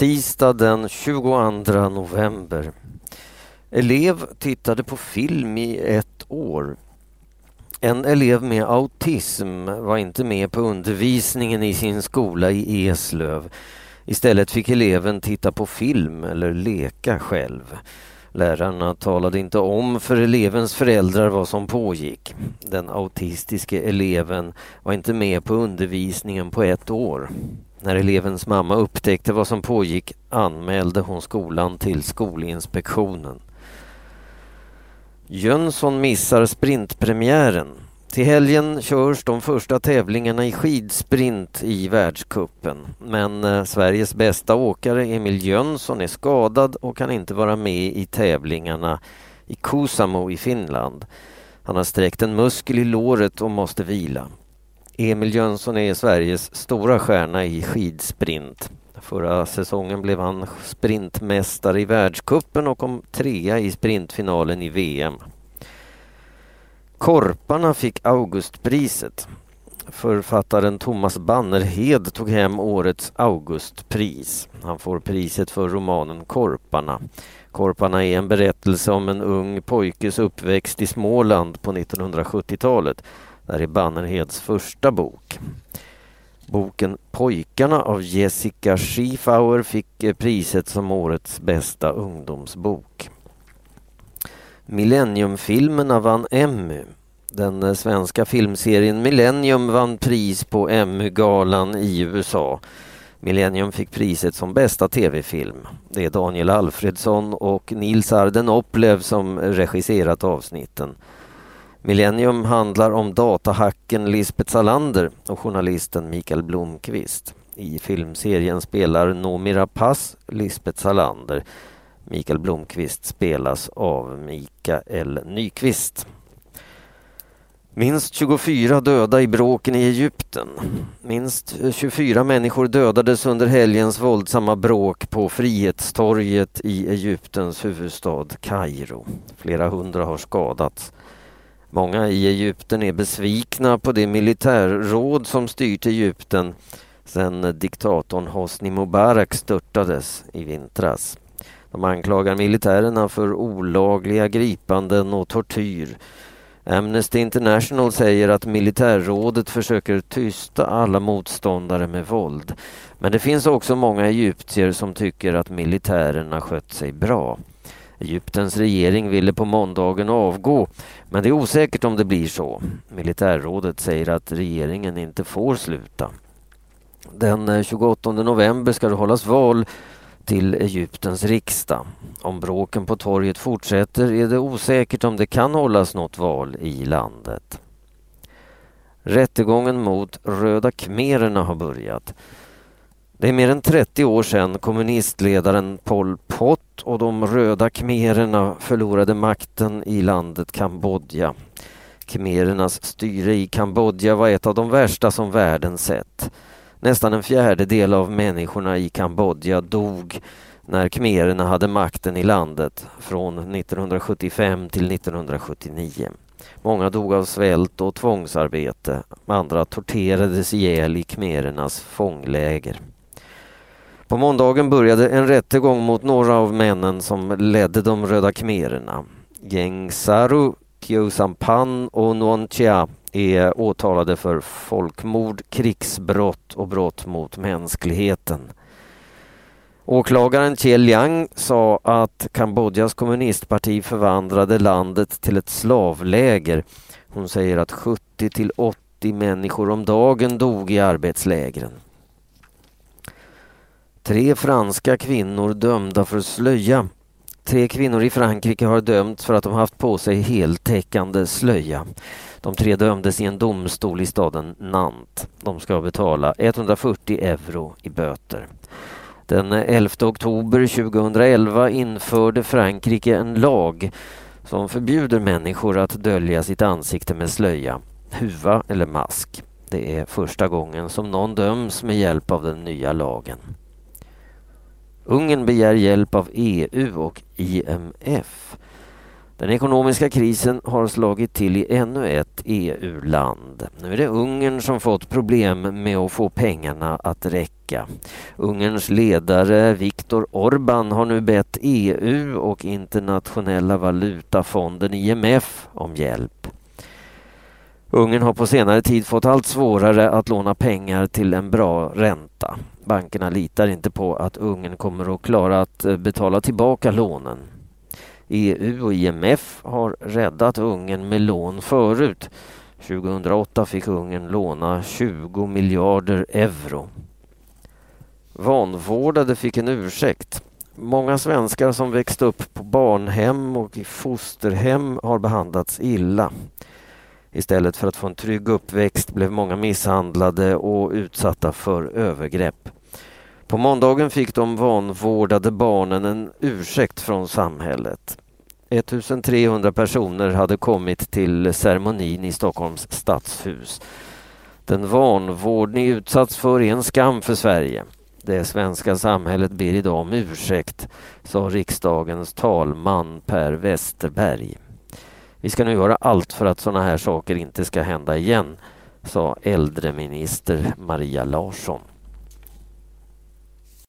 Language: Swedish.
Tisdag den 22 november. Elev tittade på film i ett år. En elev med autism var inte med på undervisningen i sin skola i Eslöv. Istället fick eleven titta på film eller leka själv. Lärarna talade inte om för elevens föräldrar vad som pågick. Den autistiske eleven var inte med på undervisningen på ett år. När elevens mamma upptäckte vad som pågick anmälde hon skolan till Skolinspektionen. Jönsson missar sprintpremiären. Till helgen körs de första tävlingarna i skidsprint i världskuppen. Men eh, Sveriges bästa åkare Emil Jönsson är skadad och kan inte vara med i tävlingarna i Kuusamo i Finland. Han har sträckt en muskel i låret och måste vila. Emil Jönsson är Sveriges stora stjärna i skidsprint. Förra säsongen blev han sprintmästare i världskuppen och kom trea i sprintfinalen i VM. Korparna fick Augustpriset. Författaren Thomas Bannerhed tog hem årets Augustpris. Han får priset för romanen Korparna. Korparna är en berättelse om en ung pojkes uppväxt i Småland på 1970-talet. Det här är Bannerheds första bok. Boken Pojkarna av Jessica Schiefauer fick eh, priset som årets bästa ungdomsbok. Millenniumfilmerna vann Emmy. Den eh, svenska filmserien Millennium vann pris på Emmy-galan i USA. Millennium fick priset som bästa tv-film. Det är Daniel Alfredsson och Nils Arden Oplev som regisserat avsnitten. Millennium handlar om datahacken Lisbeth Salander och journalisten Mikael Blomqvist. I filmserien spelar Noomi Rapace Lisbeth Salander. Mikael Blomqvist spelas av Mikael Nyqvist. Minst 24 döda i bråken i Egypten. Minst 24 människor dödades under helgens våldsamma bråk på Frihetstorget i Egyptens huvudstad Kairo. Flera hundra har skadats. Många i Egypten är besvikna på det militärråd som styrt Egypten sedan diktatorn Hosni Mubarak störtades i vintras. De anklagar militärerna för olagliga gripanden och tortyr. Amnesty International säger att militärrådet försöker tysta alla motståndare med våld. Men det finns också många egyptier som tycker att militärerna skött sig bra. Egyptens regering ville på måndagen avgå, men det är osäkert om det blir så. Militärrådet säger att regeringen inte får sluta. Den eh, 28 november ska det hållas val till Egyptens riksdag. Om bråken på torget fortsätter är det osäkert om det kan hållas något val i landet. Rättegången mot Röda khmererna har börjat. Det är mer än 30 år sedan kommunistledaren Pol Pot och de röda khmererna förlorade makten i landet Kambodja. Khmerernas styre i Kambodja var ett av de värsta som världen sett. Nästan en fjärdedel av människorna i Kambodja dog när khmererna hade makten i landet från 1975 till 1979. Många dog av svält och tvångsarbete. Andra torterades ihjäl i khmerernas fångläger. På måndagen började en rättegång mot några av männen som ledde de röda khmererna. Gengsaru, Kyosampan och Nuonchia är åtalade för folkmord, krigsbrott och brott mot mänskligheten. Åklagaren Che Liang sa att Kambodjas kommunistparti förvandlade landet till ett slavläger. Hon säger att 70 till 80 människor om dagen dog i arbetslägren. Tre franska kvinnor dömda för slöja. Tre kvinnor i Frankrike har dömts för att de haft på sig heltäckande slöja. De tre dömdes i en domstol i staden Nantes. De ska betala 140 euro i böter. Den 11 oktober 2011 införde Frankrike en lag som förbjuder människor att dölja sitt ansikte med slöja, huva eller mask. Det är första gången som någon döms med hjälp av den nya lagen. Ungern begär hjälp av EU och IMF. Den ekonomiska krisen har slagit till i ännu ett EU-land. Nu är det Ungern som fått problem med att få pengarna att räcka. Ungerns ledare Viktor Orbán har nu bett EU och Internationella valutafonden IMF om hjälp. Ungern har på senare tid fått allt svårare att låna pengar till en bra ränta. Bankerna litar inte på att Ungern kommer att klara att eh, betala tillbaka lånen. EU och IMF har räddat Ungern med lån förut. 2008 fick Ungern låna 20 miljarder euro. Vanvårdade fick en ursäkt. Många svenskar som växt upp på barnhem och i fosterhem har behandlats illa. Istället för att få en trygg uppväxt blev många misshandlade och utsatta för övergrepp. På måndagen fick de vanvårdade barnen en ursäkt från samhället. 1300 personer hade kommit till ceremonin i Stockholms stadshus. Den vanvård ni utsatts för är en skam för Sverige. Det svenska samhället ber idag om ursäkt, sa riksdagens talman Per Westerberg. Vi ska nu göra allt för att sådana här saker inte ska hända igen, sa äldreminister Maria Larsson.